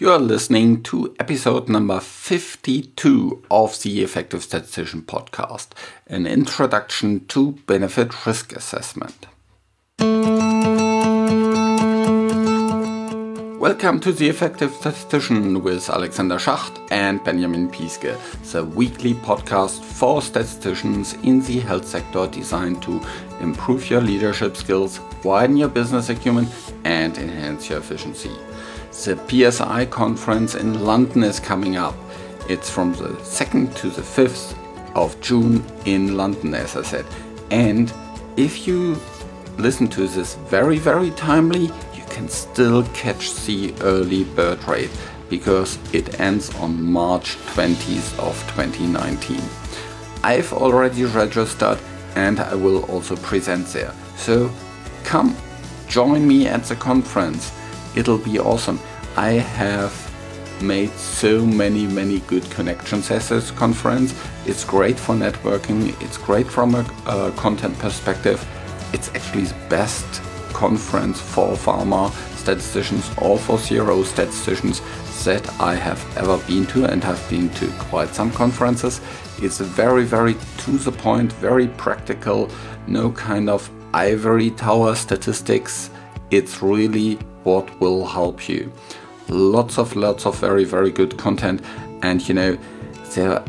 You are listening to episode number 52 of the Effective Statistician podcast, an introduction to benefit risk assessment. Welcome to the Effective Statistician with Alexander Schacht and Benjamin Piske, the weekly podcast for statisticians in the health sector designed to improve your leadership skills, widen your business acumen, and enhance your efficiency. The PSI conference in London is coming up. It's from the 2nd to the 5th of June in London, as I said. And if you listen to this very, very timely, you can still catch the early bird rate because it ends on March 20th of 2019. I've already registered and I will also present there. So come join me at the conference. It'll be awesome. I have made so many many good connections at this conference. It's great for networking. It's great from a content perspective. It's actually the best conference for pharma statisticians or for CRO statisticians that I have ever been to and have been to quite some conferences. It's very, very to the point, very practical, no kind of ivory tower statistics. It's really what will help you. Lots of, lots of very, very good content. And you know, there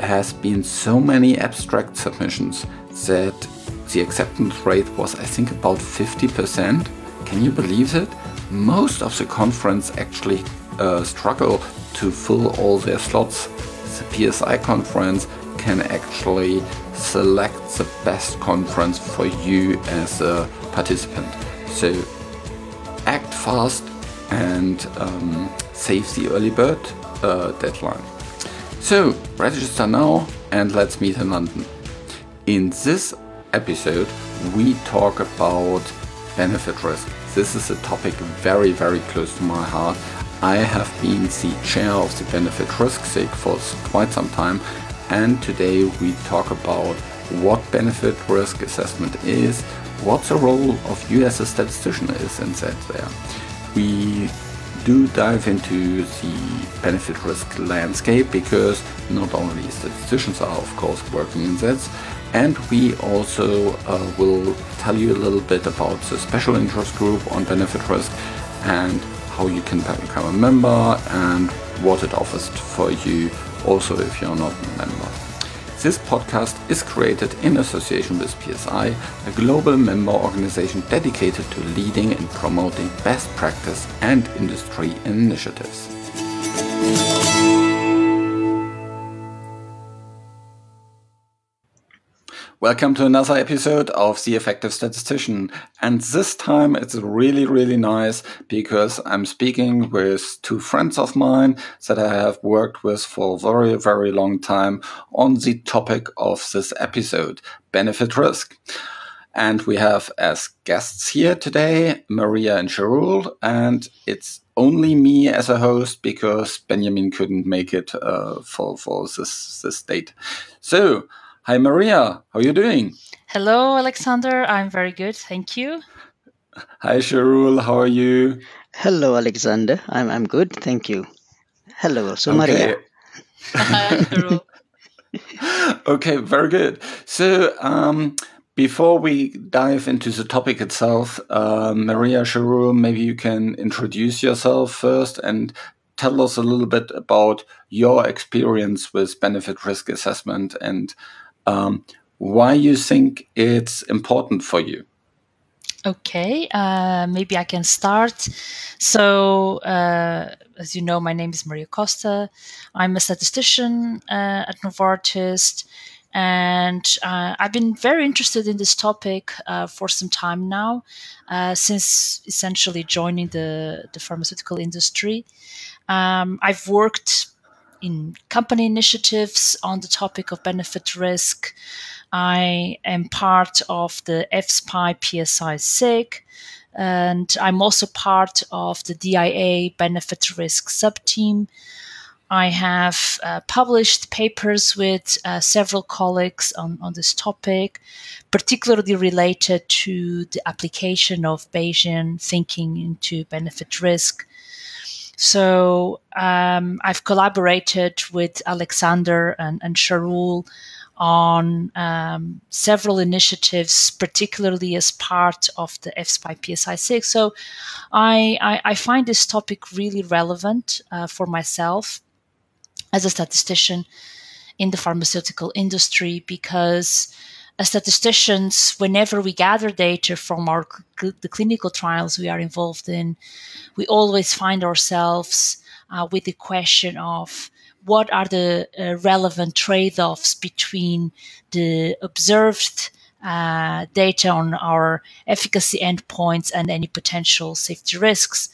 has been so many abstract submissions that the acceptance rate was, I think, about 50%. Can you believe it? Most of the conference actually uh, struggle to fill all their slots. The PSI conference can actually select the best conference for you as a participant. So act fast and um, save the early bird uh, deadline. So register now and let's meet in London. In this episode, we talk about benefit risk. This is a topic very, very close to my heart. I have been the chair of the benefit risk SIG for quite some time, and today we talk about what benefit risk assessment is, what the role of you as a statistician is in that there. We do dive into the benefit risk landscape because not only statisticians are of course working in that, and we also uh, will tell you a little bit about the special interest group on benefit risk and how you can become a member and what it offers for you also if you're not a member. This podcast is created in association with PSI, a global member organization dedicated to leading and promoting best practice and industry initiatives. Welcome to another episode of The Effective Statistician. And this time it's really, really nice because I'm speaking with two friends of mine that I have worked with for a very, very long time on the topic of this episode, benefit risk. And we have as guests here today, Maria and Shahrul, and it's only me as a host because Benjamin couldn't make it uh, for, for this, this date. So, Hi, Maria. How are you doing? Hello, Alexander. I'm very good. Thank you. Hi, Shahrul. How are you? Hello, Alexander. I'm, I'm good. Thank you. Hello, so okay. Maria. Hi, okay, very good. So, um, before we dive into the topic itself, uh, Maria Shahrul, maybe you can introduce yourself first and tell us a little bit about your experience with benefit risk assessment and um, why you think it's important for you. Okay, uh, maybe I can start. So, uh, as you know, my name is Maria Costa. I'm a statistician uh, at Novartis, and uh, I've been very interested in this topic uh, for some time now, uh, since essentially joining the, the pharmaceutical industry. Um, I've worked in company initiatives on the topic of benefit risk. I am part of the EFSPI PSI SIG, and I'm also part of the DIA benefit risk subteam. I have uh, published papers with uh, several colleagues on, on this topic, particularly related to the application of Bayesian thinking into benefit risk So um, I've collaborated with Alexander and, and Shahrul on um, several initiatives, particularly as part of the EFSPI PSI SIG. So I, I, I, find this topic really relevant uh, for myself as a statistician in the pharmaceutical industry because as statisticians, whenever we gather data from our the clinical trials we are involved in, we always find ourselves uh, with the question of what are the uh, relevant trade-offs between the observed uh, data on our efficacy endpoints and any potential safety risks.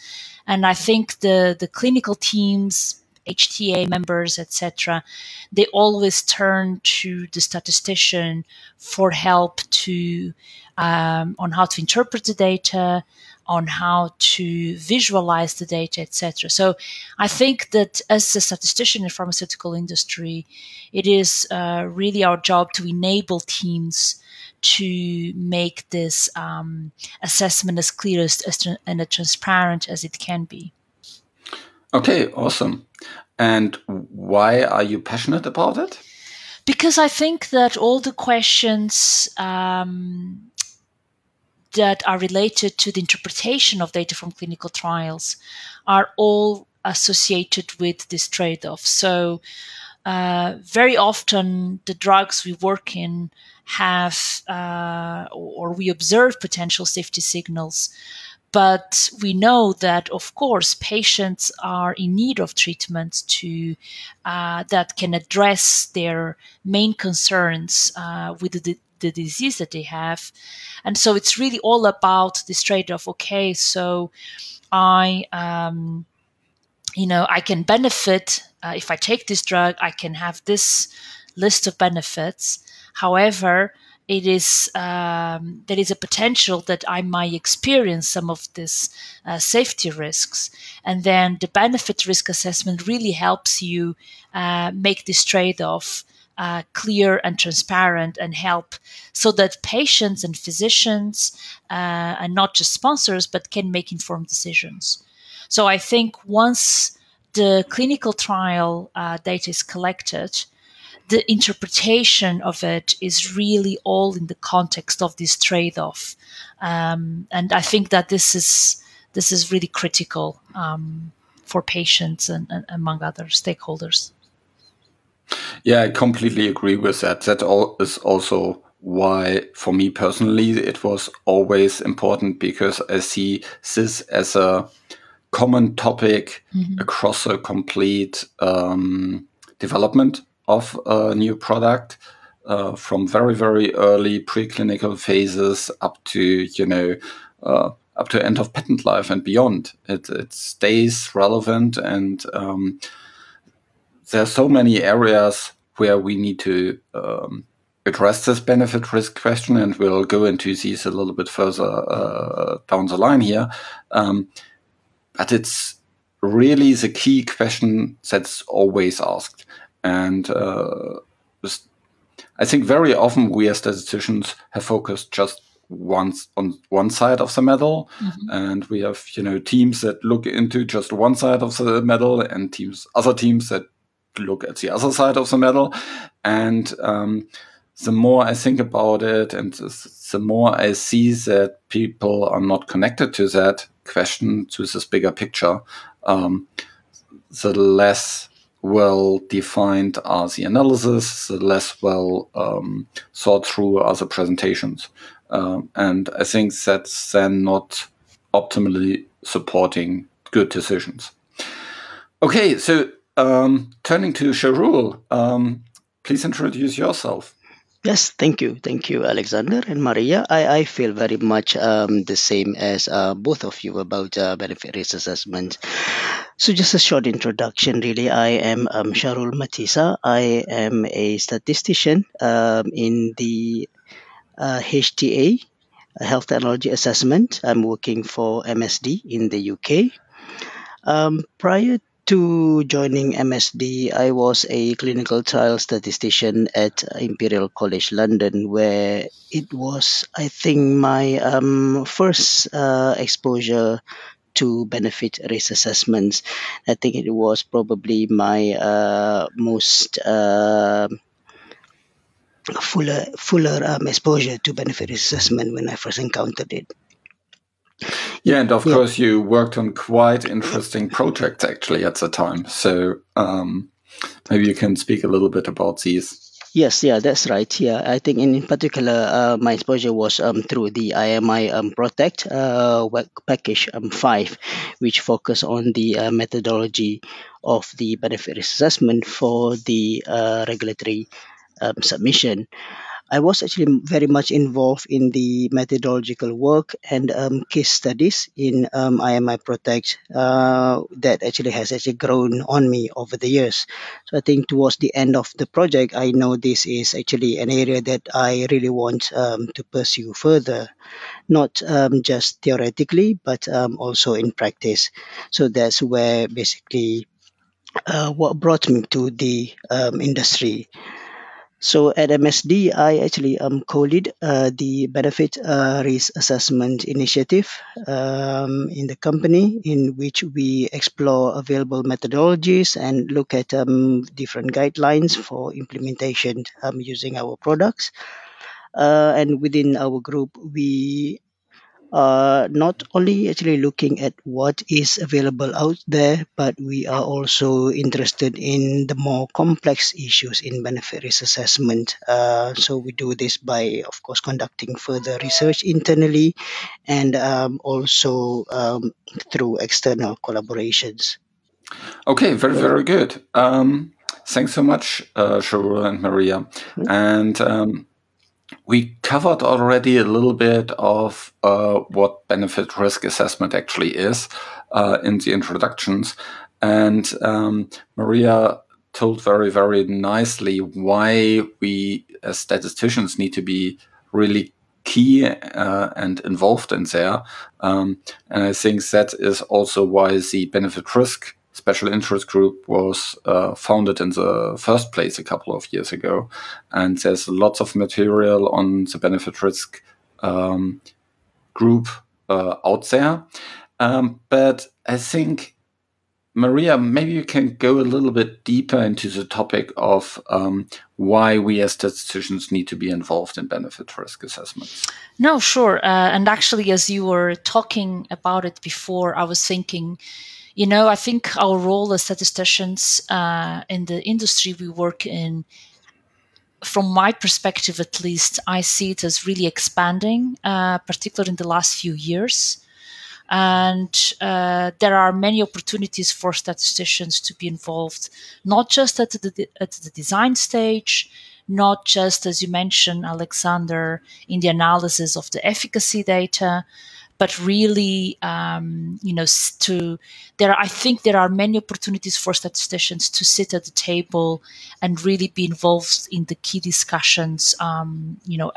And I think the the clinical teams HTA members, etc., they always turn to the statistician for help to um, on how to interpret the data, on how to visualize the data, etc. So I think that as a statistician in pharmaceutical industry, it is uh, really our job to enable teams to make this um, assessment as clear as, as, and as transparent as it can be. Okay, awesome. And why are you passionate about it? Because I think that all the questions um, that are related to the interpretation of data from clinical trials are all associated with this trade off. So, uh, very often the drugs we work in have uh, or we observe potential safety signals but we know that, of course, patients are in need of treatments to uh, that can address their main concerns uh, with the, the disease that they have, and so it's really all about this trade-off. Okay, so I, um, you know, I can benefit uh, if I take this drug. I can have this list of benefits. However, it is um, there is a potential that I might experience some of these uh, safety risks, and then the benefit risk assessment really helps you uh, make this trade off. Uh, clear and transparent and help so that patients and physicians uh, and not just sponsors but can make informed decisions so i think once the clinical trial uh, data is collected the interpretation of it is really all in the context of this trade-off, um, and I think that this is this is really critical um, for patients and, and, among other stakeholders. Yeah, I completely agree with that. That all is also why, for me personally, it was always important because I see this as a common topic mm-hmm. across a complete um, development of a new product uh, from very very early preclinical phases up to you know uh, up to end of patent life and beyond. It it stays relevant and um, there are so many areas where we need to um, address this benefit risk question, and we'll go into these a little bit further uh, down the line here. Um, but it's really the key question that's always asked. And uh, I think very often we as statisticians have focused just once on one side of the medal, mm-hmm. and we have you know teams that look into just one side of the medal, and teams other teams that look at the other side of the medal. And um, the more I think about it, and the, the more I see that people are not connected to that question, to this bigger picture, um, the less well defined are the analysis, less well um, thought through are the presentations. Um, and I think that's then not optimally supporting good decisions. Okay, so um, turning to Shahrul, um, please introduce yourself. Yes, thank you. Thank you, Alexander and Maria. I, I feel very much um, the same as uh, both of you about uh, benefit risk assessment. So, just a short introduction, really. I am um, Shahrul Mt-Isa. I am a statistician um, in the uh, HTA, Health Technology Assessment. I'm working for MSD in the UK. Um, prior to joining MSD, I was a clinical trial statistician at Imperial College London, where it was, I think, my um, first uh, exposure to benefit risk assessments. I think it was probably my uh, most uh, fuller fuller um, exposure to benefit risk assessment when I first encountered it. Yeah, and of yeah. course you worked on quite interesting projects actually at the time. So um, maybe you can speak a little bit about these. Yes, yeah, that's right. Yeah, I think in particular, uh, my exposure was um, through the IMI um, Protect uh, package um, 5, which focus on the uh, methodology of the benefit assessment for the uh, regulatory um, submission. I was actually very much involved in the methodological work and um, case studies in um, IMI Protect uh, that actually has actually grown on me over the years. So I think towards the end of the project, I know this is actually an area that I really want um, to pursue further, not um, just theoretically, but um, also in practice. So that's where basically uh, what brought me to the um, industry. So at MSD, I actually um, co-lead uh, the benefit uh, risk assessment initiative um, in the company, in which we explore available methodologies and look at um, different guidelines for implementation um, using our products. Uh, and within our group, we uh, not only actually looking at what is available out there, but we are also interested in the more complex issues in benefit risk assessment. Uh, so we do this by, of course, conducting further research internally and um, also um, through external collaborations. Okay, very, very good. Um, thanks so much, uh, and Maria. Mm-hmm. And um, we covered already a little bit of uh, what benefit risk assessment actually is uh, in the introductions. And um, Maria told very, very nicely why we as statisticians need to be really key uh, and involved in there. Um, and I think that is also why the benefit risk special interest group was uh, founded in the first place a couple of years ago. And there's lots of material on the benefit risk um, group uh, out there. Um, but I think, Maria, maybe you can go a little bit deeper into the topic of um, why we as statisticians need to be involved in benefit risk assessments. No, sure. Uh, and actually, as you were talking about it before, I was thinking you know, I think our role as statisticians uh, in the industry we work in, from my perspective at least, I see it as really expanding, uh, particularly in the last few years. And uh, there are many opportunities for statisticians to be involved, not just at the, at the design stage, not just, as you mentioned, Alexander, in the analysis of the efficacy data, but really, um, you know, to there. I think there are many opportunities for statisticians to sit at the table and really be involved in the key discussions. Um, you know,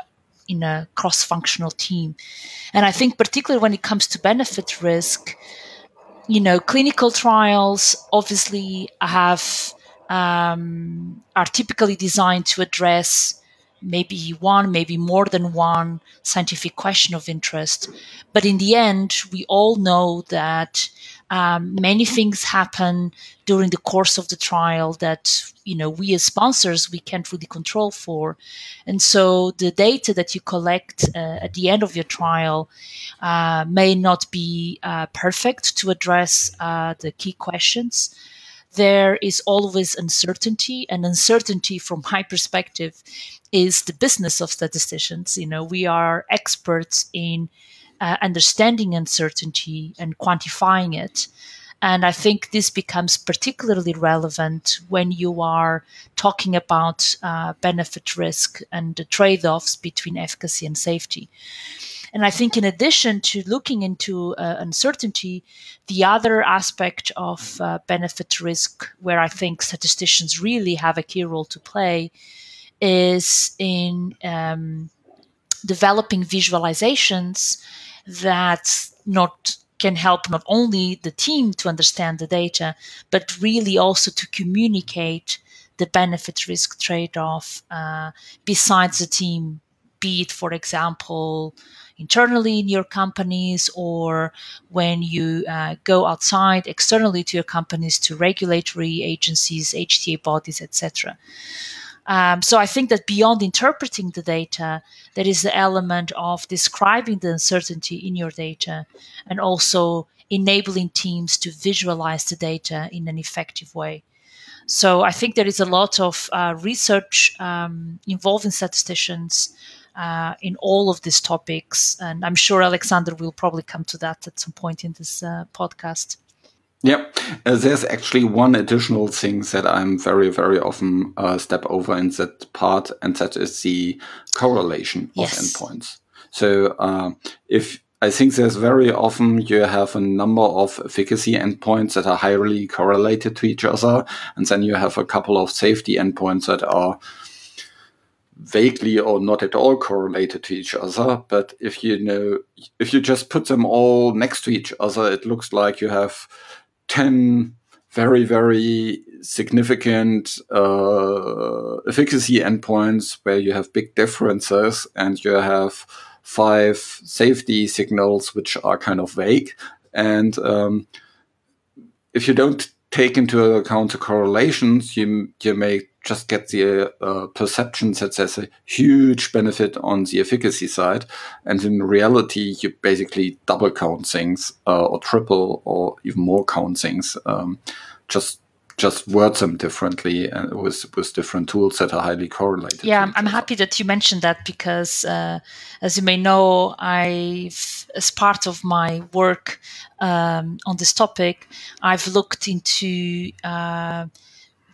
in a cross-functional team, and I think particularly when it comes to benefit risk, you know, clinical trials obviously have um, are typically designed to address maybe one, maybe more than one scientific question of interest. But in the end, we all know that um, many things happen during the course of the trial that you know we as sponsors we can't really control for and so the data that you collect uh, at the end of your trial uh, may not be uh, perfect to address uh, the key questions there is always uncertainty and uncertainty from my perspective is the business of statisticians you know we are experts in uh, understanding uncertainty and quantifying it and I think this becomes particularly relevant when you are talking about uh, benefit risk and the trade offs between efficacy and safety. And I think, in addition to looking into uh, uncertainty, the other aspect of uh, benefit risk, where I think statisticians really have a key role to play, is in um, developing visualizations that not can help not only the team to understand the data, but really also to communicate the benefit risk trade off uh, besides the team, be it, for example, internally in your companies or when you uh, go outside externally to your companies to regulatory agencies, HTA bodies, etc. Um, so I think that beyond interpreting the data, there is the element of describing the uncertainty in your data and also enabling teams to visualize the data in an effective way. So I think there is a lot of uh, research um, involving statisticians uh, in all of these topics, and I'm sure Alexander will probably come to that at some point in this uh, podcast. Yeah, uh, there's actually one additional thing that I'm very, very often uh, step over in that part, and that is the correlation yes. of endpoints. So uh, if I think there's very often you have a number of efficacy endpoints that are highly correlated to each other, and then you have a couple of safety endpoints that are vaguely or not at all correlated to each other. But if you know, if you just put them all next to each other, it looks like you have 10 very, very significant uh, efficacy endpoints where you have big differences and you have five safety signals which are kind of vague. And um, if you don't take into account the correlations, you you may just get the uh, perception that there's a huge benefit on the efficacy side, and in reality, you basically double count things uh, or triple or even more count things. Um, just just word them differently and with with different tools that are highly correlated. Yeah, I'm, I'm happy that you mentioned that because, uh, as you may know, I, as part of my work um, on this topic, I've looked into uh,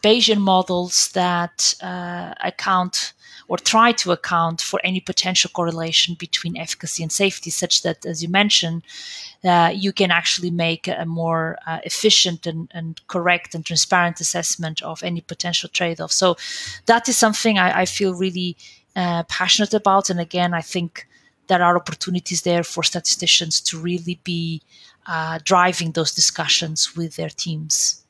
Bayesian models that uh, account or try to account for any potential correlation between efficacy and safety, such that, as you mentioned, uh, you can actually make a more uh, efficient and, and, correct and transparent assessment of any potential trade off. So, that is something I, I feel really uh, passionate about. And again, I think there are opportunities there for statisticians to really be uh, driving those discussions with their teams.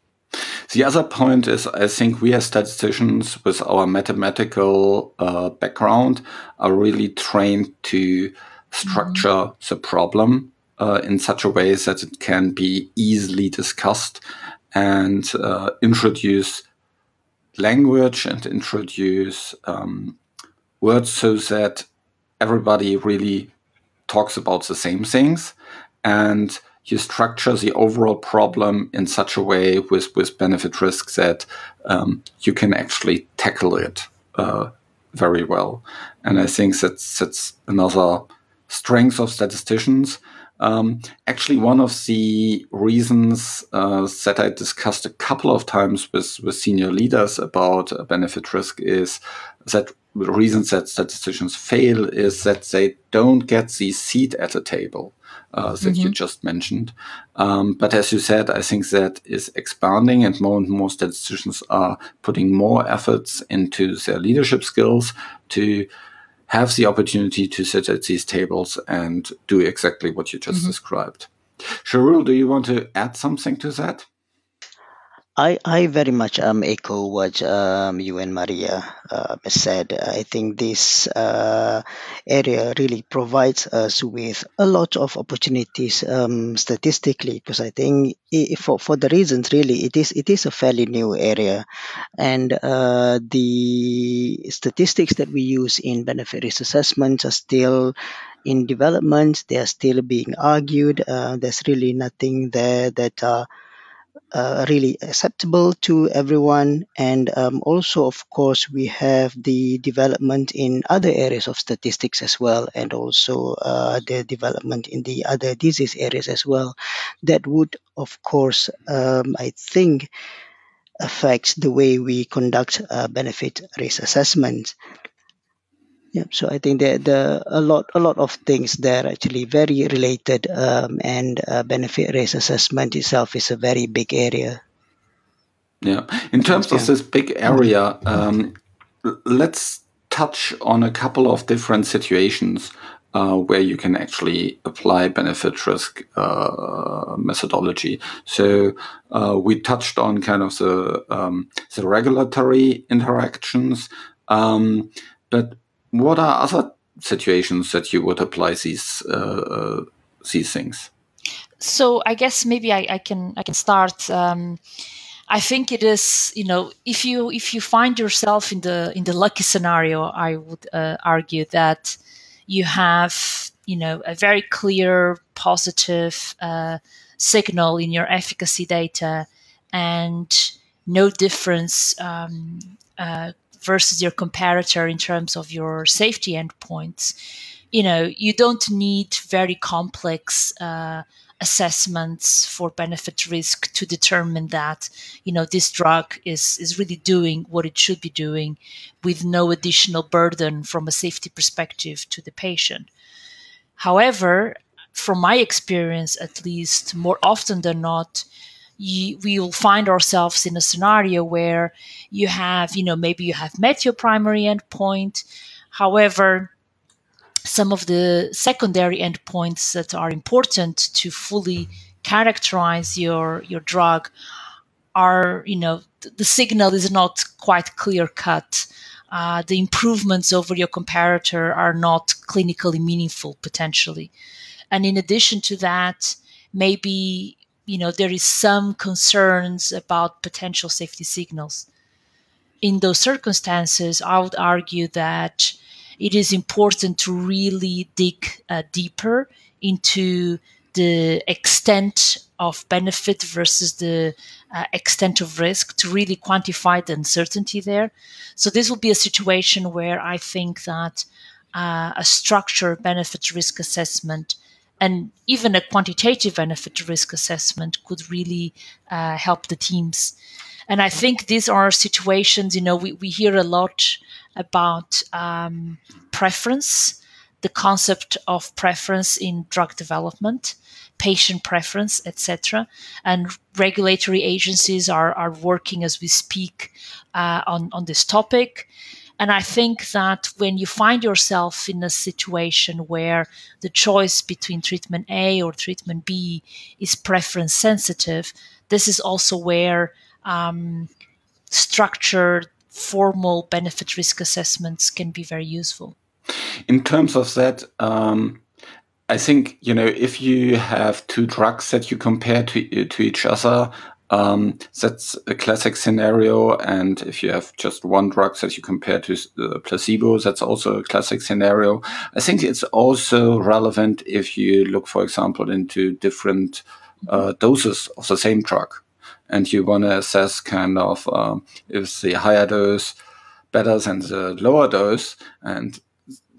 The other point is, I think we as statisticians, with our mathematical uh, background, are really trained to structure mm-hmm. the problem uh, in such a way that it can be easily discussed and uh, introduce language and introduce um, words so that everybody really talks about the same things and you structure the overall problem in such a way with, with benefit risk that um, you can actually tackle it uh, very well. And I think that's, that's another strength of statisticians. Um, actually, one of the reasons uh, that I discussed a couple of times with, with senior leaders about uh, benefit risk is that the reasons that statisticians fail is that they don't get the seat at the table uh, that mm-hmm. you just mentioned. Um, but as you said, I think that is expanding, and more and more statisticians are putting more efforts into their leadership skills to have the opportunity to sit at these tables and do exactly what you just mm-hmm. described. Shahrul, do you want to add something to that? I, I very much um, echo what um, you and Maria uh, said. I think this uh, area really provides us with a lot of opportunities um, statistically because I think for, for the reasons really it is it is a fairly new area and uh, the statistics that we use in benefit risk assessments are still in development. They are still being argued. Uh, there's really nothing there that uh, uh, really acceptable to everyone. And um, also, of course, we have the development in other areas of statistics as well, and also uh, the development in the other disease areas as well. That would, of course, um, I think, affect the way we conduct uh, benefit risk assessment. Yeah, so I think that the a lot a lot of things there actually very related, um, and uh, benefit risk assessment itself is a very big area. Yeah, in terms yeah. of this big area, um, let's touch on a couple of different situations uh, where you can actually apply benefit risk uh, methodology. So uh, we touched on kind of the um, the regulatory interactions, um, but what are other situations that you would apply these uh, uh, these things? So I guess maybe I, I can I can start. Um, I think it is you know if you if you find yourself in the in the lucky scenario, I would uh, argue that you have you know a very clear positive uh, signal in your efficacy data and no difference um, uh, versus your comparator in terms of your safety endpoints. You know, you don't need very complex uh, assessments for benefit risk to determine that you know this drug is is really doing what it should be doing with no additional burden from a safety perspective to the patient however from my experience at least more often than not you, we will find ourselves in a scenario where you have you know maybe you have met your primary endpoint. However some of the secondary endpoints that are important to fully characterize your your drug are you know the signal is not quite clear cut. Uh, the improvements over your comparator are not clinically meaningful potentially. And in addition to that maybe you know there is some concerns about potential safety signals in those circumstances i would argue that it is important to really dig uh, deeper into the extent of benefit versus the uh, extent of risk to really quantify the uncertainty there. So this will be a situation where I think that uh, a structured benefit risk assessment and even a quantitative benefit risk assessment could really uh, help the teams. And I think these are situations, you know, we, we hear a lot about um, preference, the concept of preference in drug development, patient preference, etc. And regulatory agencies are, are working as we speak uh, on, on this topic. And I think that when you find yourself in a situation where the choice between treatment A or treatment B is preference sensitive, this is also where um, structured formal benefit risk assessments can be very useful. In terms of that, um, I think you know if you have two drugs that you compare to to each other, um, that's a classic scenario. And if you have just one drug that you compare to the placebo, that's also a classic scenario. I think it's also relevant if you look, for example, into different uh, doses of the same drug and you want to assess kind of um, if the higher dose better than the lower dose, and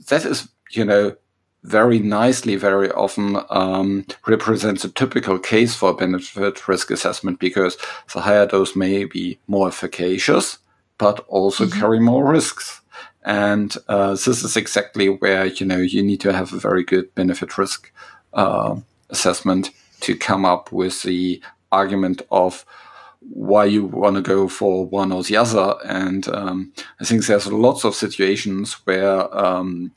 that is you know very nicely, very often um, represents a typical case for benefit risk assessment because the higher dose may be more efficacious, but also mm-hmm. carry more risks. And uh, this is exactly where you know you need to have a very good benefit risk uh, assessment to come up with the argument of why you want to go for one or the other. And um, I think there's lots of situations where um,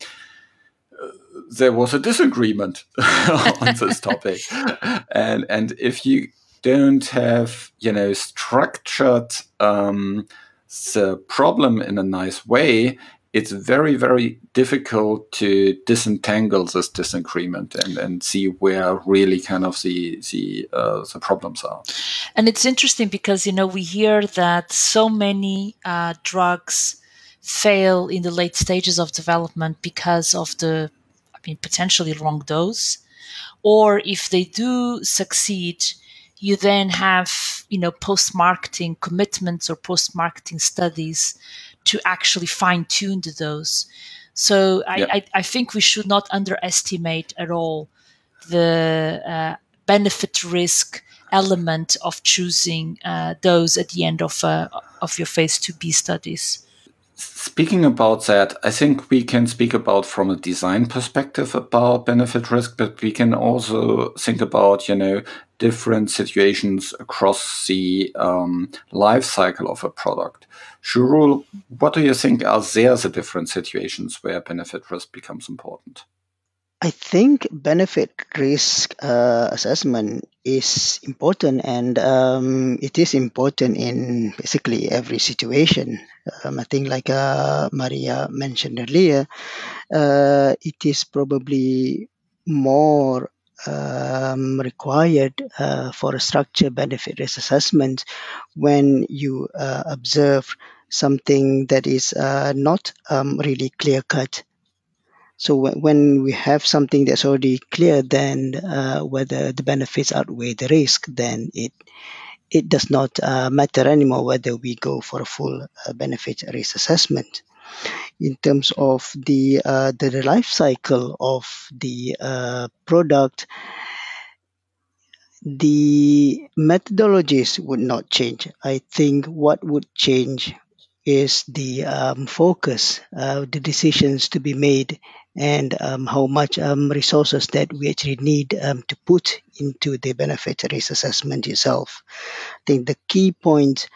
there was a disagreement on this topic, and and if you don't have you know structured um, the problem in a nice way, it's very very difficult to disentangle this disagreement and, and see where really kind of the the uh, the problems are. And it's interesting because you know we hear that so many uh, drugs fail in the late stages of development because of the mean potentially wrong dose or if they do succeed you then have you know post marketing commitments or post marketing studies to actually fine tune the dose. So I, I, I, think we should not underestimate at all the uh, benefit risk element of choosing uh, those at the end of uh, of your phase 2b studies. Speaking about that, I think we can speak about from a design perspective about benefit risk, but we can also think about, you know, different situations across the um, life cycle of a product. Shahrul, what do you think are there the different situations where benefit risk becomes important? I think benefit risk uh, assessment is important and um, it is important in basically every situation. Um, I think, like uh, Maria mentioned earlier, uh, it is probably more um, required uh, for a structure benefit risk assessment when you uh, observe something that is uh, not um, really clear cut so when we have something that's already clear, then uh, whether the benefits outweigh the risk, then it it does not uh, matter anymore whether we go for a full uh, benefit risk assessment. In terms of the uh, the life cycle of the uh, product, the methodologies would not change. I think what would change is the um, focus, uh, the decisions to be made, and um, how much um, resources that we actually need um, to put into the benefit risk assessment itself. I think the key point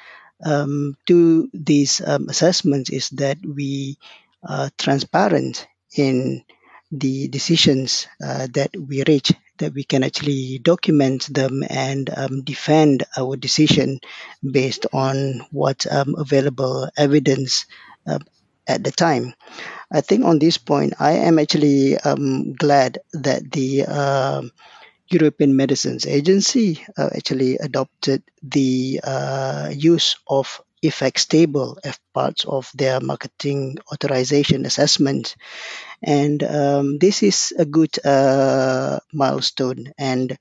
um, to these um, assessments is that we are transparent in the decisions uh, that we reach that we can actually document them and um, defend our decision based on what available evidence uh, at the time. I think on this point, I am actually um, glad that the uh, European Medicines Agency uh, actually adopted the uh, use of effects table as part of their marketing authorization assessment. And um, this is a good uh, milestone. And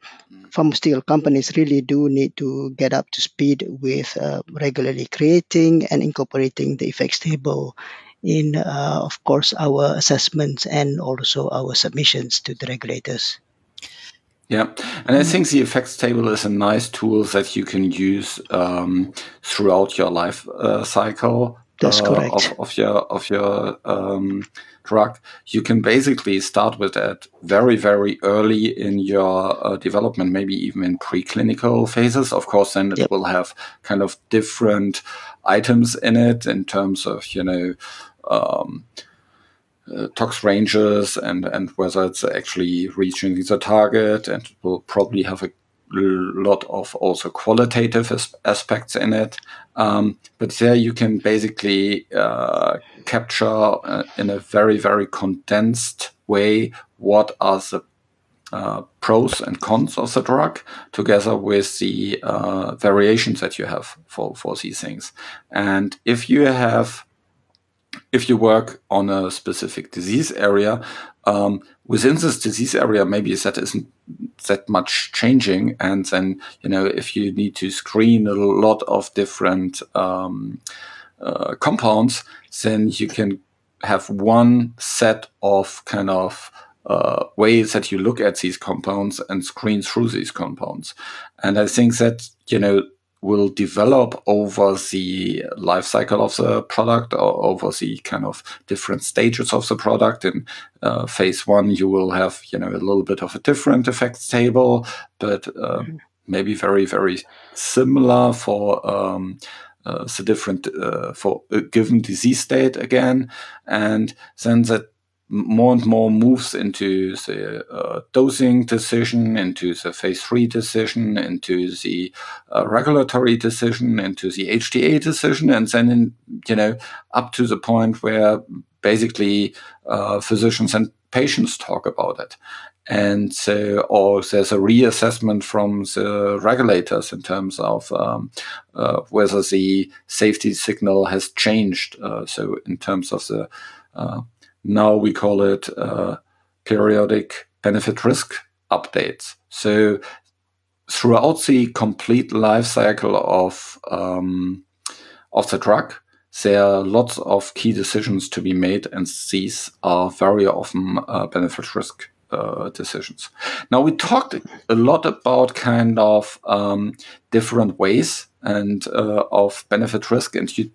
pharmaceutical companies really do need to get up to speed with uh, regularly creating and incorporating the effects table in uh, of course our assessments and also our submissions to the regulators yeah, and I think the effects table is a nice tool that you can use um, throughout your life uh, cycle. That's uh, correct. Of, of, your of your um, drug, you can basically start with that very very early in your uh, development, maybe even in preclinical phases. Of course, then it Yep. will have kind of different items in it in terms of you know. Um, uh, tox ranges and and whether it's actually reaching the target. And will probably have a lot of also qualitative as- aspects in it. Um, but there you can basically uh, capture uh, in a very very condensed way what are the uh, pros and cons of the drug together with the uh, variations that you have for, for these things. And if you have if you work on a specific disease area, um, within this disease area, maybe that isn't that much changing. And then, you know, if you need to screen a lot of different um, uh, compounds, then you can have one set of kind of uh, ways that you look at these compounds and screen through these compounds. And I think that, you know, will develop over the life cycle of the product or over the kind of different stages of the product. In uh, phase one, you will have, you know, a little bit of a different effects table, but uh, maybe very, very similar for um, uh, the different uh, for a given disease state again, and then that more and more moves into the uh, dosing decision, into the phase three decision, into the uh, regulatory decision, into the HTA decision, and then in, you know up to the point where basically uh, physicians and patients talk about it. And so, or there's a reassessment from the regulators in terms of um, uh, whether the safety signal has changed. Uh, so, in terms of the uh, now we call it uh, periodic benefit risk updates. So throughout the complete life cycle of um, of the drug, there are lots of key decisions to be made, and these are very often uh, benefit risk uh, decisions. Now we talked a lot about kind of um, different ways and uh, of benefit risk, and you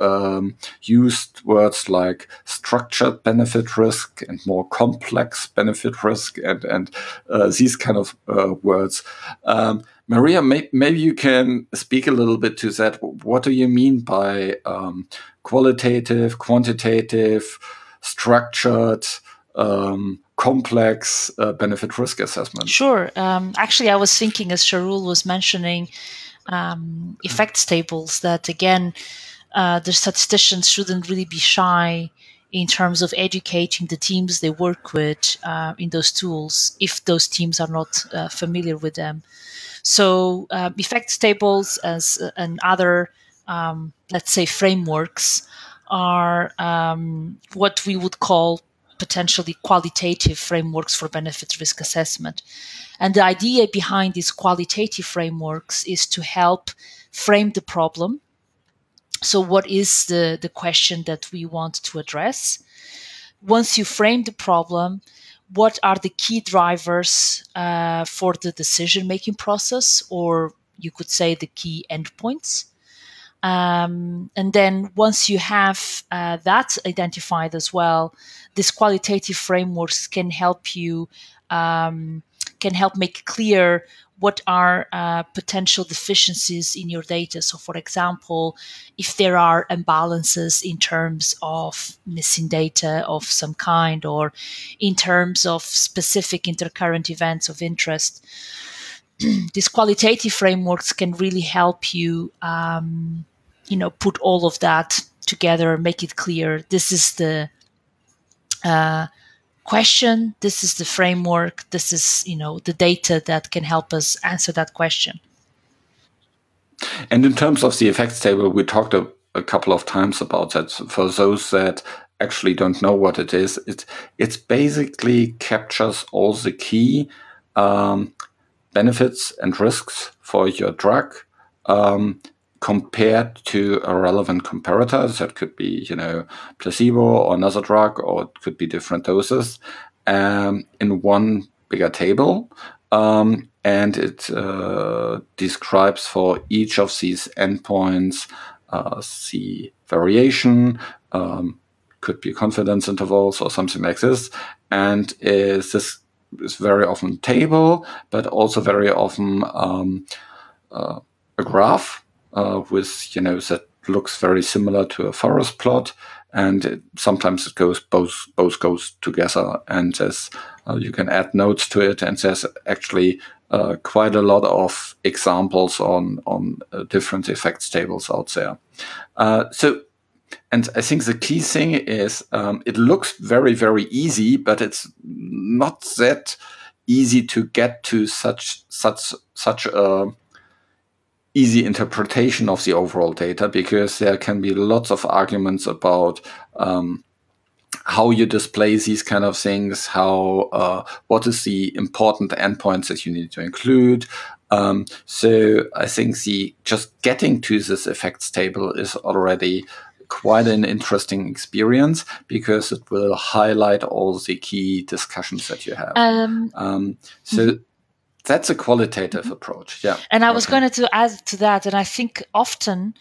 um, used words like structured benefit risk and more complex benefit risk and and uh, these kind of uh, words. Um, Maria, may, maybe you can speak a little bit to that. What do you mean by um, qualitative, quantitative, structured? um, complex uh, benefit risk assessment? Sure. Um, actually, I was thinking as Shahrul was mentioning um, effects tables that again, uh, the statisticians shouldn't really be shy in terms of educating the teams they work with uh, in those tools if those teams are not uh, familiar with them. So, uh, effects tables as uh, and other, um, let's say, frameworks are um, what we would call potentially qualitative frameworks for benefit risk assessment. And the idea behind these qualitative frameworks is to help frame the problem. So, what is the, the question that we want to address? Once you frame the problem, what are the key drivers uh, for the decision making process, or you could say the key endpoints? Um, and then once you have uh, that identified as well, these qualitative frameworks can help you um, can help make clear what are uh, potential deficiencies in your data. So, for example, if there are imbalances in terms of missing data of some kind or in terms of specific intercurrent events of interest, these qualitative frameworks can really help you, um, you know, put all of that together, make it clear. This is the uh, question. This is the framework. This is, you know, the data that can help us answer that question. And in terms of the effects table, we talked a, a couple of times about that. For those that actually don't know what it is, it it's basically captures all the key um, benefits and risks for your drug um, compared to a relevant comparator. That could be, you know, placebo or another drug, or it could be different doses um, in one bigger table. Um, and it uh, describes for each of these endpoints uh, the variation, um, could be confidence intervals or something like this. And is this is very often table, but also very often um, uh, a graph uh, with you know that looks very similar to a forest plot, and it, sometimes it goes both both goes together, and there's uh, you can add notes to it, and there's actually uh, quite a lot of examples on on uh, different effects tables out there. Uh, so. And I think the key thing is um, it looks very, very easy, but it's not that easy to get to such such such a easy interpretation of the overall data because there can be lots of arguments about um, how you display these kind of things, how uh, what is the important endpoints that you need to include. Um, so I think the just getting to this effects table is already quite an interesting experience because it will highlight all the key discussions that you have. Um, um, so mm-hmm that's a qualitative mm-hmm. approach yeah and i was going to add to that and i think often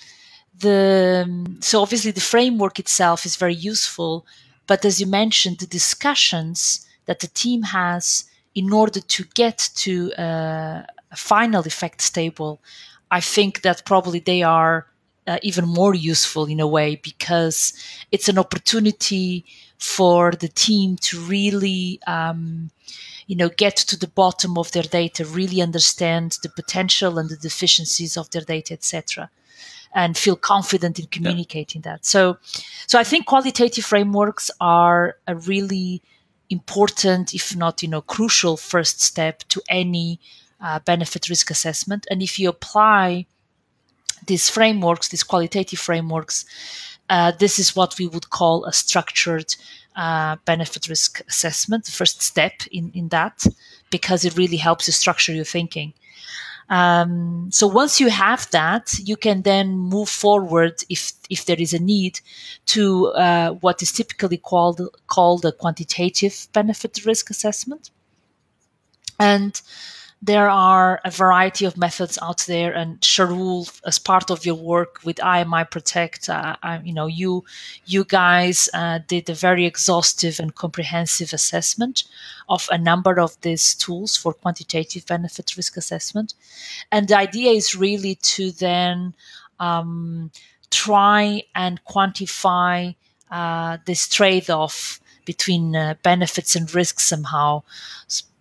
the so obviously the framework itself is very useful but as you mentioned the discussions that the team has in order to get to uh, a final effects table i think that probably they are uh, even more useful in a way because it's an opportunity for the team to really um, you know get to the bottom of their data really understand the potential and the deficiencies of their data etc and feel confident in communicating yeah. that so so i think qualitative frameworks are a really important if not you know crucial first step to any uh, benefit risk assessment and if you apply these frameworks these qualitative frameworks uh, this is what we would call a structured uh, benefit risk assessment, the first step in, in that, because it really helps you structure your thinking. Um, so once you have that, you can then move forward if if there is a need to uh, what is typically called called a quantitative benefit risk assessment, and there are a variety of methods out there and Shahrul as part of your work with IMI Protect uh, I, you know you you guys uh, did a very exhaustive and comprehensive assessment of a number of these tools for quantitative benefit risk assessment. And the idea is really to then um, try and quantify uh, this trade-off between uh, benefits and risks somehow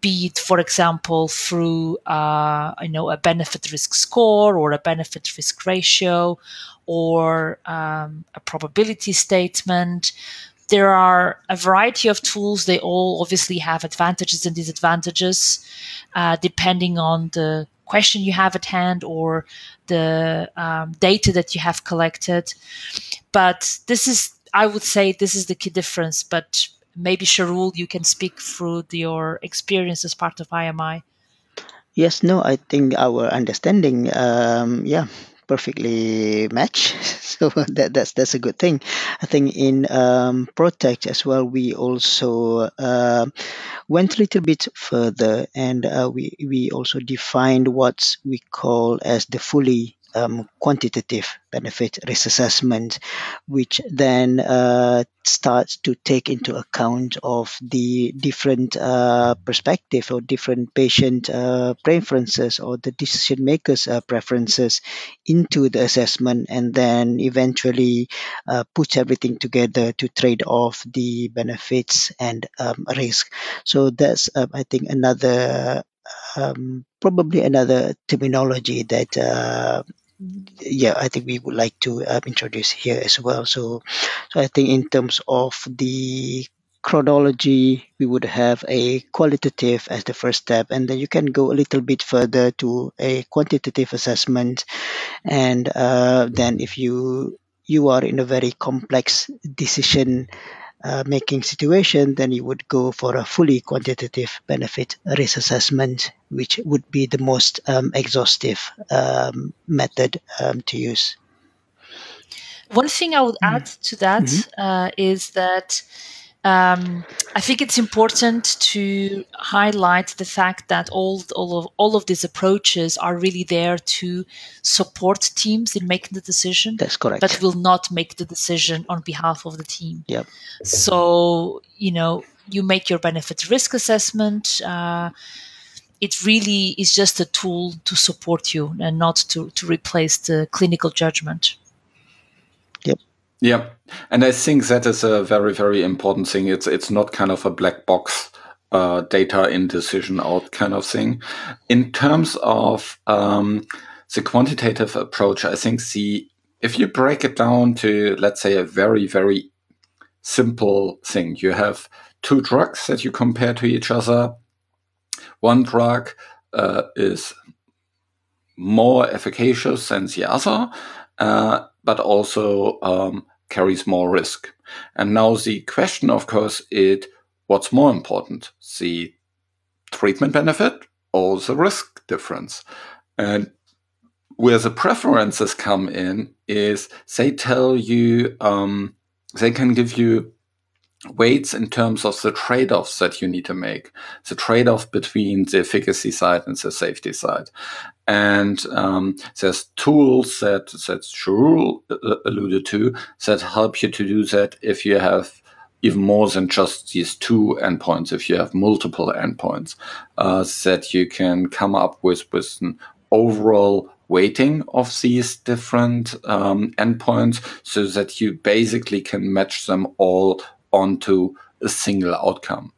be it, for example, through uh, you know a benefit risk score or a benefit risk ratio or um, a probability statement. There are a variety of tools. They all obviously have advantages and disadvantages, uh, depending on the question you have at hand or the um, data that you have collected. But this is, I would say, this is the key difference. But maybe Shahrul, you can speak through your experience as part of IMI. Yes, no, I think our understanding, um, yeah, perfectly match. So that that's that's a good thing. I think in um, Protect as well, we also uh, went a little bit further, and uh, we we also defined what we call as the fully um, quantitative benefit risk assessment, which then uh, starts to take into account of the different uh, perspective or different patient uh, preferences or the decision makers' uh, preferences into the assessment, and then eventually uh, puts everything together to trade off the benefits and um, risk. So that's uh, I think another um, probably another terminology that uh, yeah, I think we would like to uh, introduce here as well. So, so I think in terms of the chronology, we would have a qualitative as the first step, and then you can go a little bit further to a quantitative assessment, and uh, then if you you are in a very complex decision making situation, then you would go for a fully quantitative benefit risk assessment, which would be the most um, exhaustive um, method um, to use. One thing I would add to that mm-hmm. uh, is that um, I think it's important to highlight the fact that all all of all of these approaches are really there to support teams in making the decision. That's correct. But will not make the decision on behalf of the team. Yep. So you know you make your benefit risk assessment. Uh, it really is just a tool to support you and not to, to replace the clinical judgment. Yeah, and I think that is a very very important thing. It's it's not kind of a black box uh, data in decision out kind of thing. In terms of um, the quantitative approach, I think the if you break it down to let's say a very very simple thing, you have two drugs that you compare to each other. One drug uh, is more efficacious than the other. Uh, but also um, carries more risk. And now the question, of course, is what's more important, the treatment benefit or the risk difference? And where the preferences come in is they tell you, um, they can give you weights in terms of the trade-offs that you need to make, the trade-off between the efficacy side and the safety side. And um, there's tools that that Shahrul alluded to that help you to do that if you have even more than just these two endpoints. If you have multiple endpoints, uh, that you can come up with with an overall weighting of these different um, endpoints, so that you basically can match them all onto a single outcome.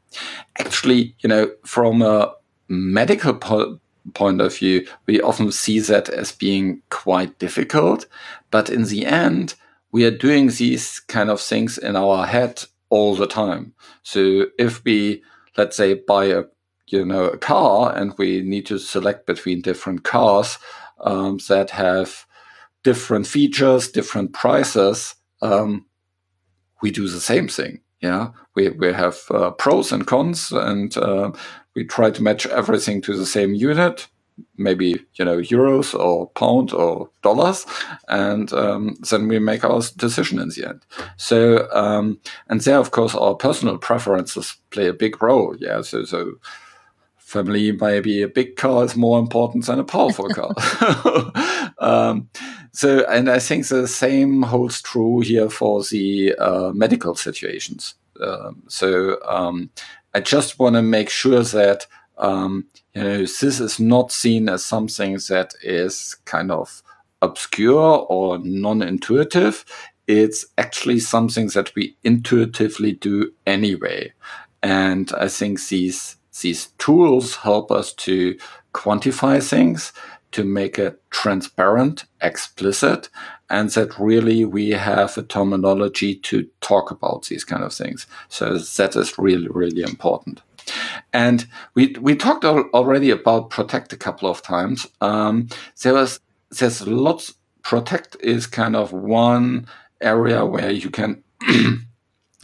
Actually, you know, from a medical po- point of view, we often see that as being quite difficult. But in the end, we are doing these kind of things in our head all the time. So if we, let's say, buy a you know a car and we need to select between different cars um, that have different features, different prices, um, we do the same thing. Yeah, we we have uh, pros and cons, and uh, we try to match everything to the same unit, maybe you know euros or pound or dollars, and um, then we make our decision in the end. So, um, and there, of course, our personal preferences play a big role. Yeah, so so family maybe a big car is more important than a powerful car. um, so, and I think the same holds true here for the uh, medical situations. Um, so, um, I just want to make sure that um, you know this is not seen as something that is kind of obscure or non-intuitive. it's actually something that we intuitively do anyway. And I think these these tools help us to quantify things, to make it transparent, explicit, and that really we have a terminology to talk about these kind of things. So that is really, really important. And we we talked al- already about protect a couple of times. Um, there was there's lots. Protect is kind of one area where you can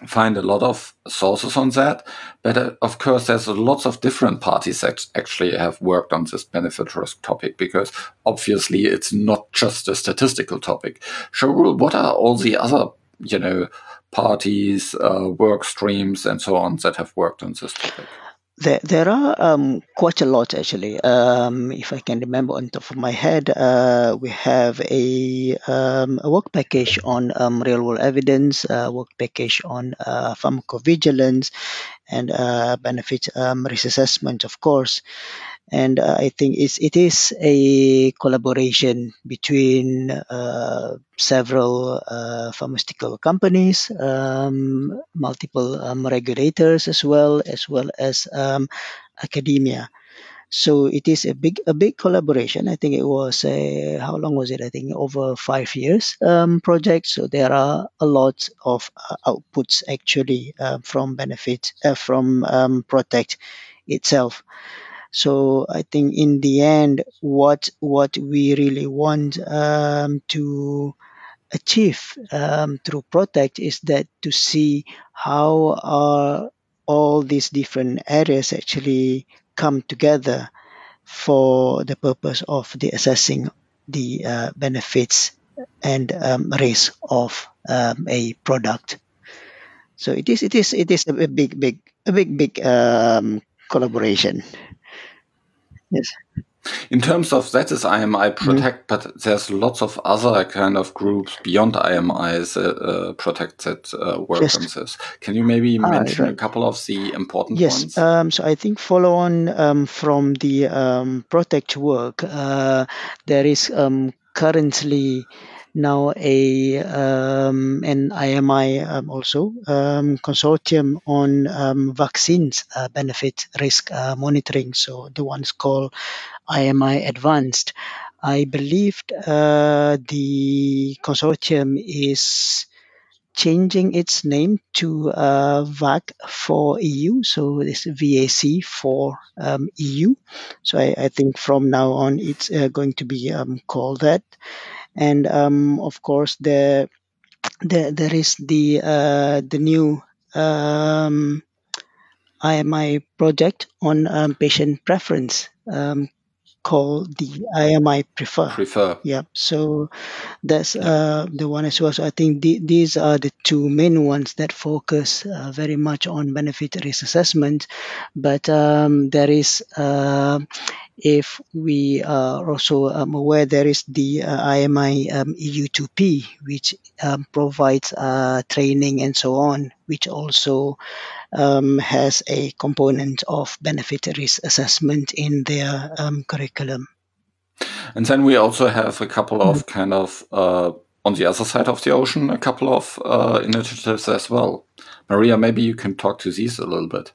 find a lot of sources on that. But uh, of course, there's lots of different parties that actually have worked on this benefit risk topic because obviously it's not just a statistical topic. Shahrul, what are all the other, you know, parties, uh, work streams, and so on that have worked on this topic? There, there are um, quite a lot actually. Um, if I can remember on top of my head, uh, we have a, um, a work package on um, real world evidence, a work package on uh, pharmacovigilance, and uh, benefit um, risk assessment, of course and uh, I think it's, it is a collaboration between uh, several uh, pharmaceutical companies, um, multiple um, regulators as well, as well as um, academia. So it is a big a big collaboration. I think it was a, how long was it? I think over five years um, project. So there are a lot of uh, outputs actually uh, from benefit uh, from um, Protect itself. So I think in the end, what what we really want um, to achieve um, through Protect is that to see how are all these different areas actually come together for the purpose of the assessing the uh, benefits and um, risk of um, a product. So it is it is it is a big big a big big um, collaboration. Yes. In terms of that is IMI mm-hmm. Protect, mm-hmm. but there's lots of other kind of groups beyond IMIs uh, uh, Protect that uh, work yes. on this. Can you maybe ah, mention right. a couple of the important yes. ones? Yes. Um, so I think follow on um, from the um, Protect work, uh, there is um, currently now a um, an IMI um, also um, consortium on um, vaccines uh, benefit risk uh, monitoring. So the one's called IMI Advanced. I believe uh, the consortium is changing its name to uh, VAC for EU. So this VAC for um, EU. So I, I, think from now on it's uh, going to be um, called that and um, of course the, the there is the uh, the new um, IMI project on um, patient preference called the IMI Prefer. Prefer. Yeah. So that's uh, the one as well. So I think the, these are the two main ones that focus uh, very much on benefit risk assessment. But um, there is uh, if we are also um, aware there is the uh, IMI um, EU2P, which um, provides uh, training and so on, which also um, has a component of benefit risk assessment in their um, curriculum. And then we also have a couple of mm-hmm. kind of uh, on the other side of the ocean, a couple of uh, initiatives as well. Maria, maybe you can talk to these a little bit.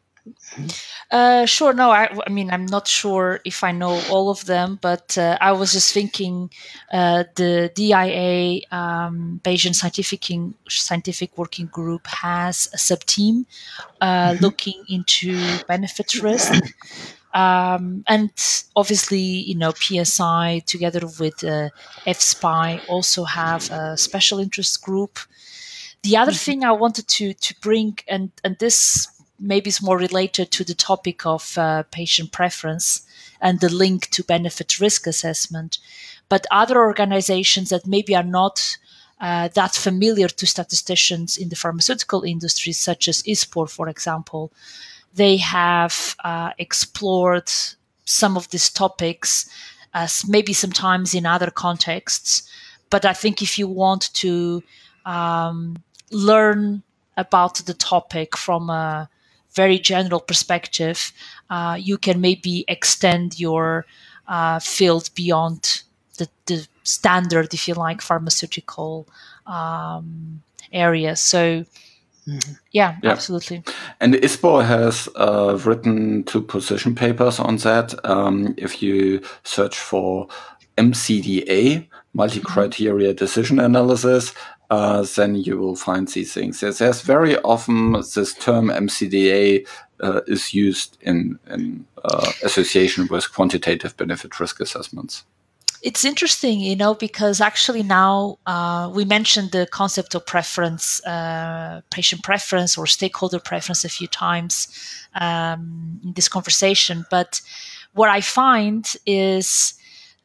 Uh, sure. No, I, I, mean, I'm not sure if I know all of them, but uh, I was just thinking uh, the DIA um, Bayesian Scientific, Scientific Working Group has a sub team uh, mm-hmm. looking into benefit risk. Um, and obviously, you know, PSI together with uh, EFSPI also have a special interest group. The other mm-hmm. thing I wanted to to bring, and and this maybe is more related to the topic of uh, patient preference and the link to benefit risk assessment. But other organizations that maybe are not uh, that familiar to statisticians in the pharmaceutical industry, such as ISPOR, for example, they have uh, explored some of these topics as maybe sometimes in other contexts. But I think if you want to um, learn about the topic from a very general perspective, uh, you can maybe extend your uh, field beyond the, the standard, if you like, pharmaceutical um, area. So, mm-hmm. yeah, yeah, absolutely. And ISPOR has uh, written two position papers on that. Um, if you search for MCDA, multi criteria decision analysis, uh, then you will find these things. There's, there's very often this term MCDA uh, is used in, in uh, association with quantitative benefit risk assessments. It's interesting, you know, because actually now uh, we mentioned the concept of preference, uh, patient preference, or stakeholder preference a few times um, in this conversation. But what I find is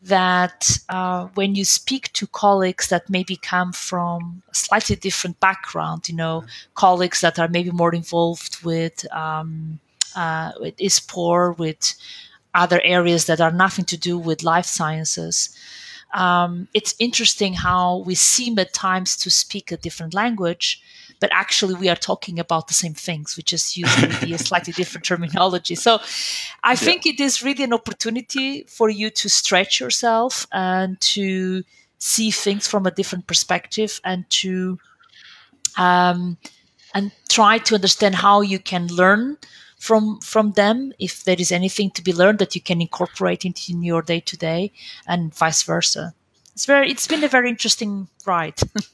that uh, when you speak to colleagues that maybe come from a slightly different background, you know, mm-hmm. colleagues that are maybe more involved with um, uh, with ISPOR, with other areas that are nothing to do with life sciences. Um, it's interesting how we seem at times to speak a different language, but actually we are talking about the same things. We just use maybe a slightly different terminology. So I yeah. think it is really an opportunity for you to stretch yourself and to see things from a different perspective and to um, and try to understand how you can learn from from them if there is anything to be learned that you can incorporate into your day to day and vice versa it's very it's been a very interesting ride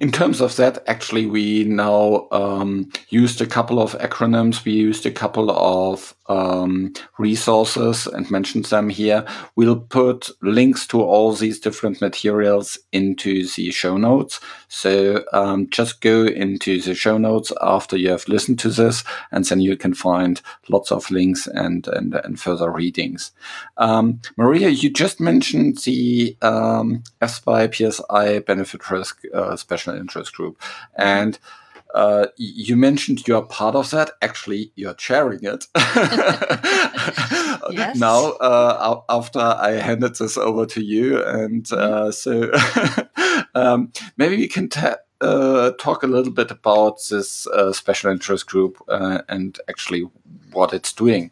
In terms of that, actually, we now um, used a couple of acronyms. We used a couple of um, resources and mentioned them here. We'll put links to all these different materials into the show notes. So um, just go into the show notes after you have listened to this, and then you can find lots of links and and, and further readings. Um, Maria, you just mentioned the um, PSI benefit risk uh, special interest group, and uh, you mentioned you're part of that. Actually, you're chairing it. yes. Now, uh, after I handed this over to you, and uh, mm-hmm. so um, maybe we can uh, talk a little bit about this uh, special interest group uh, and actually what it's doing.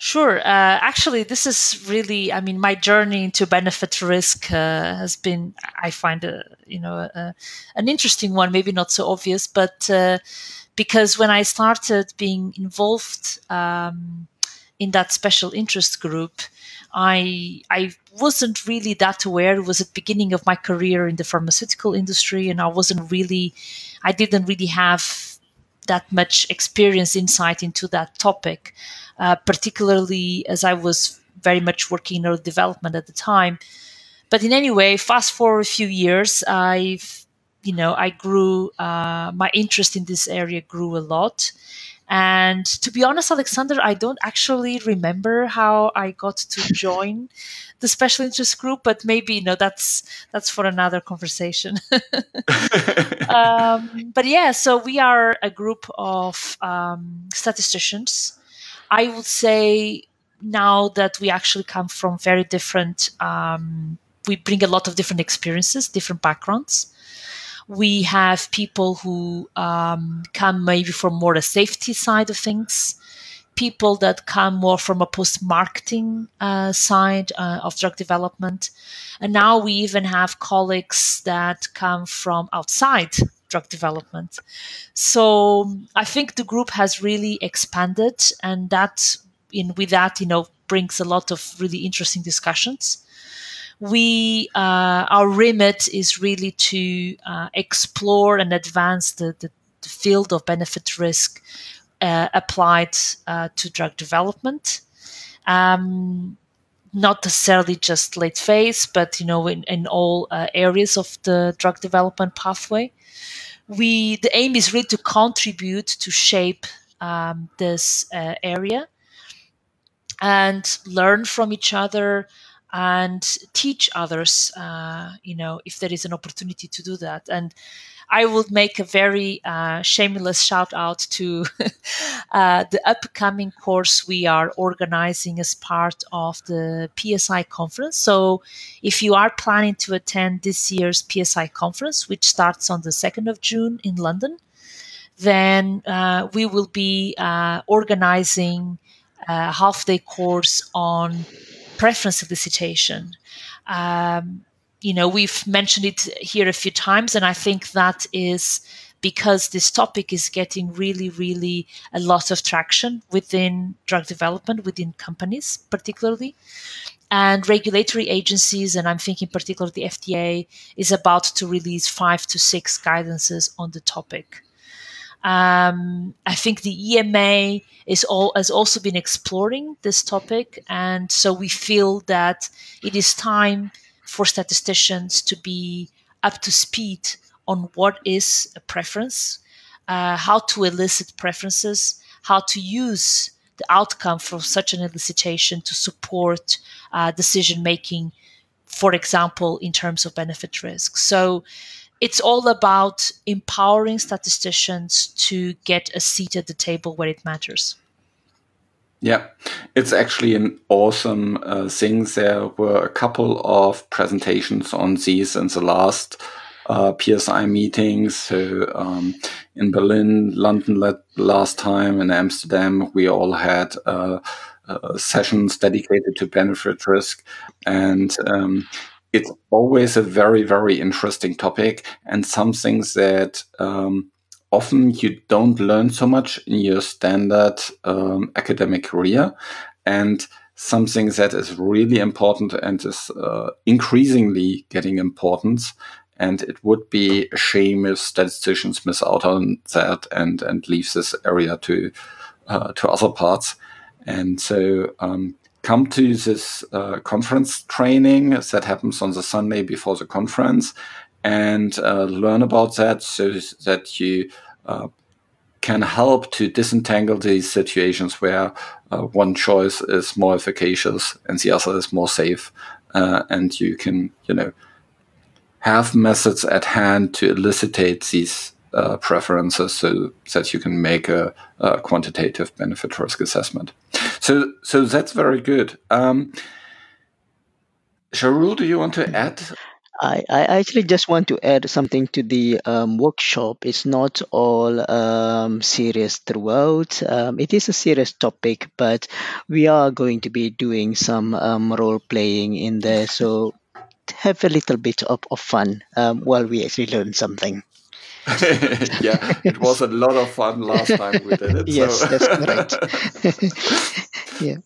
Sure. Uh, actually, this is really, I mean, my journey into benefit risk uh, has been, I find, a, you know, a, an interesting one. Maybe not so obvious, but uh, because when I started being involved um, in that special interest group, I I wasn't really that aware. It was at the beginning of my career in the pharmaceutical industry, and I wasn't really, I didn't really have that much experience insight into that topic, uh, particularly as I was very much working in development at the time. But in any way, fast forward a few years, I've you know I grew uh, my interest in this area grew a lot. And to be honest, Alexander, I don't actually remember how I got to join the special interest group, but maybe you know that's that's for another conversation. um, but yeah, so we are a group of um, statisticians. I would say now that we actually come from very different, um, we bring a lot of different experiences, different backgrounds. We have people who um, come maybe from more the safety side of things people that come more from a post marketing uh, side uh, of drug development. And now we even have colleagues that come from outside drug development. So I think the group has really expanded, and that, in with that, you know, brings a lot of really interesting discussions. We, uh, our remit is really to uh, explore and advance the, the, the field of benefit risk uh, applied uh, to drug development. Um, not necessarily just late phase, but you know, in, in all uh, areas of the drug development pathway. We the aim is really to contribute to shape um, this uh, area and learn from each other and teach others. Uh, you know, if there is an opportunity to do that, and I would make a very uh, shameless shout out to uh, the upcoming course we are organizing as part of the PSI conference. So, if you are planning to attend this year's PSI conference, which starts on the 2nd of June in London, then uh, we will be uh, organizing a half day course on preference elicitation Um, you know, we've mentioned it here a few times, and I think that is because this topic is getting really, really a lot of traction within drug development, within companies, particularly. And regulatory agencies, and I'm thinking particularly the FDA, is about to release five to six guidances on the topic. Um, I think the EMA is all has also been exploring this topic, and so we feel that it is time for statisticians to be up to speed on what is a preference, uh, how to elicit preferences, how to use the outcome from such an elicitation to support uh, decision making, for example, in terms of benefit risk. So it's all about empowering statisticians to get a seat at the table where it matters. Yeah, it's actually an awesome uh, thing. There were a couple of presentations on these in the last uh, PSI meetings. So um, in Berlin, London last time, in Amsterdam, we all had uh, uh, sessions dedicated to benefit risk. And um, it's always a very, very interesting topic and something that um, often you don't learn so much in your standard um, academic career. And something that is really important and is uh, increasingly getting importance. And it would be a shame if statisticians miss out on that and, and leave this area to, uh, to other parts. And so, um, come to this uh, conference training that happens on the Sunday before the conference and uh, learn about that so that you uh, can help to disentangle these situations where uh, one choice is more efficacious and the other is more safe. Uh, and you can, you know, have methods at hand to elicitate these uh, preferences so that you can make a, a, quantitative benefit risk assessment. So, so that's very good. Um, Shahrul, do you want to add? I, I actually just want to add something to the um, workshop. It's not all um, serious throughout. Um, it is a serious topic, but we are going to be doing some um, role playing in there. So have a little bit of, of fun um, while we actually learn something. yeah, it was a lot of fun last time we did it. yes, so. that's correct. yeah.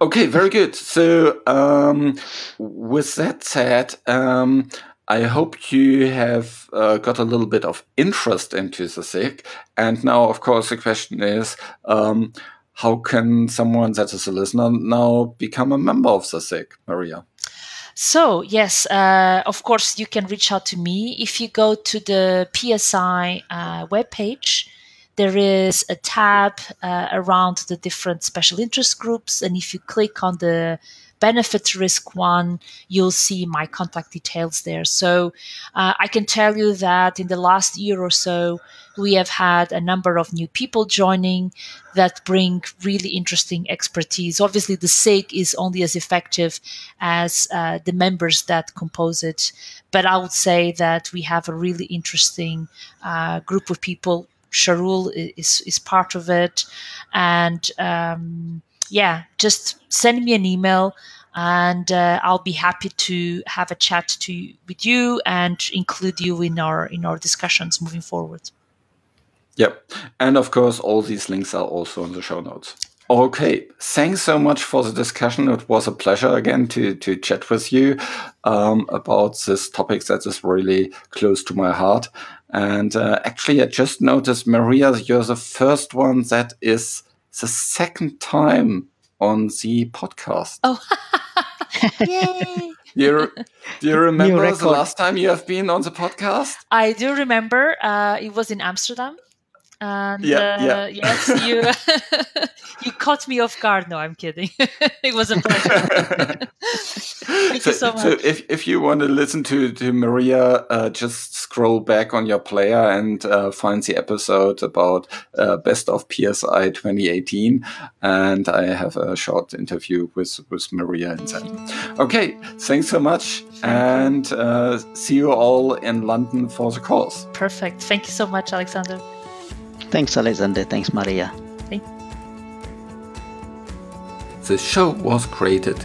Okay, very good. So, um, with that said, um, I hope you have uh, got a little bit of interest into the SIG. And now, of course, the question is um, how can someone that is a listener now become a member of the SIG, Maria? So, yes, uh, of course, you can reach out to me. If you go to the PSI uh, webpage, there is a tab uh, around the different special interest groups. And if you click on the benefit risk one, you'll see my contact details there. So uh, I can tell you that in the last year or so, we have had a number of new people joining that bring really interesting expertise. Obviously, the SIG is only as effective as uh, the members that compose it. But I would say that we have a really interesting uh, group of people. Shahrul is, is part of it. And um, yeah, just send me an email and uh, I'll be happy to have a chat to with you and include you in our in our discussions moving forward. Yep. And of course, all these links are also in the show notes. Okay, thanks so much for the discussion. It was a pleasure again to to chat with you um, about this topic that is really close to my heart. And uh, actually, I just noticed, Maria, you're the first one that is the second time on the podcast. Oh, yay! you, do you remember the last time you have been on the podcast? I do remember. Uh, it was in Amsterdam. And yeah, uh, yeah. yes, you you caught me off guard. No, I'm kidding. it was a pleasure. Thank so, you so much. So if, if you want to listen to, to Maria, uh, just scroll back on your player and uh, find the episode about uh, Best of PSI 2018. And I have a short interview with, with Maria inside. Okay, thanks so much. and uh, see you all in London for the course. Perfect. Thank you so much, Alexander. Thanks, Alexander. Thanks, Maria. Thank the show was created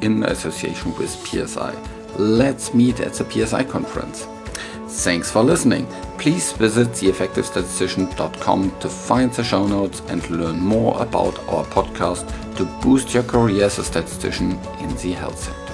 in association with PSI. Let's meet at the PSI conference. Thanks for listening. Please visit theeffectivestatistician.com to find the show notes and learn more about our podcast to boost your career as a statistician in the health sector.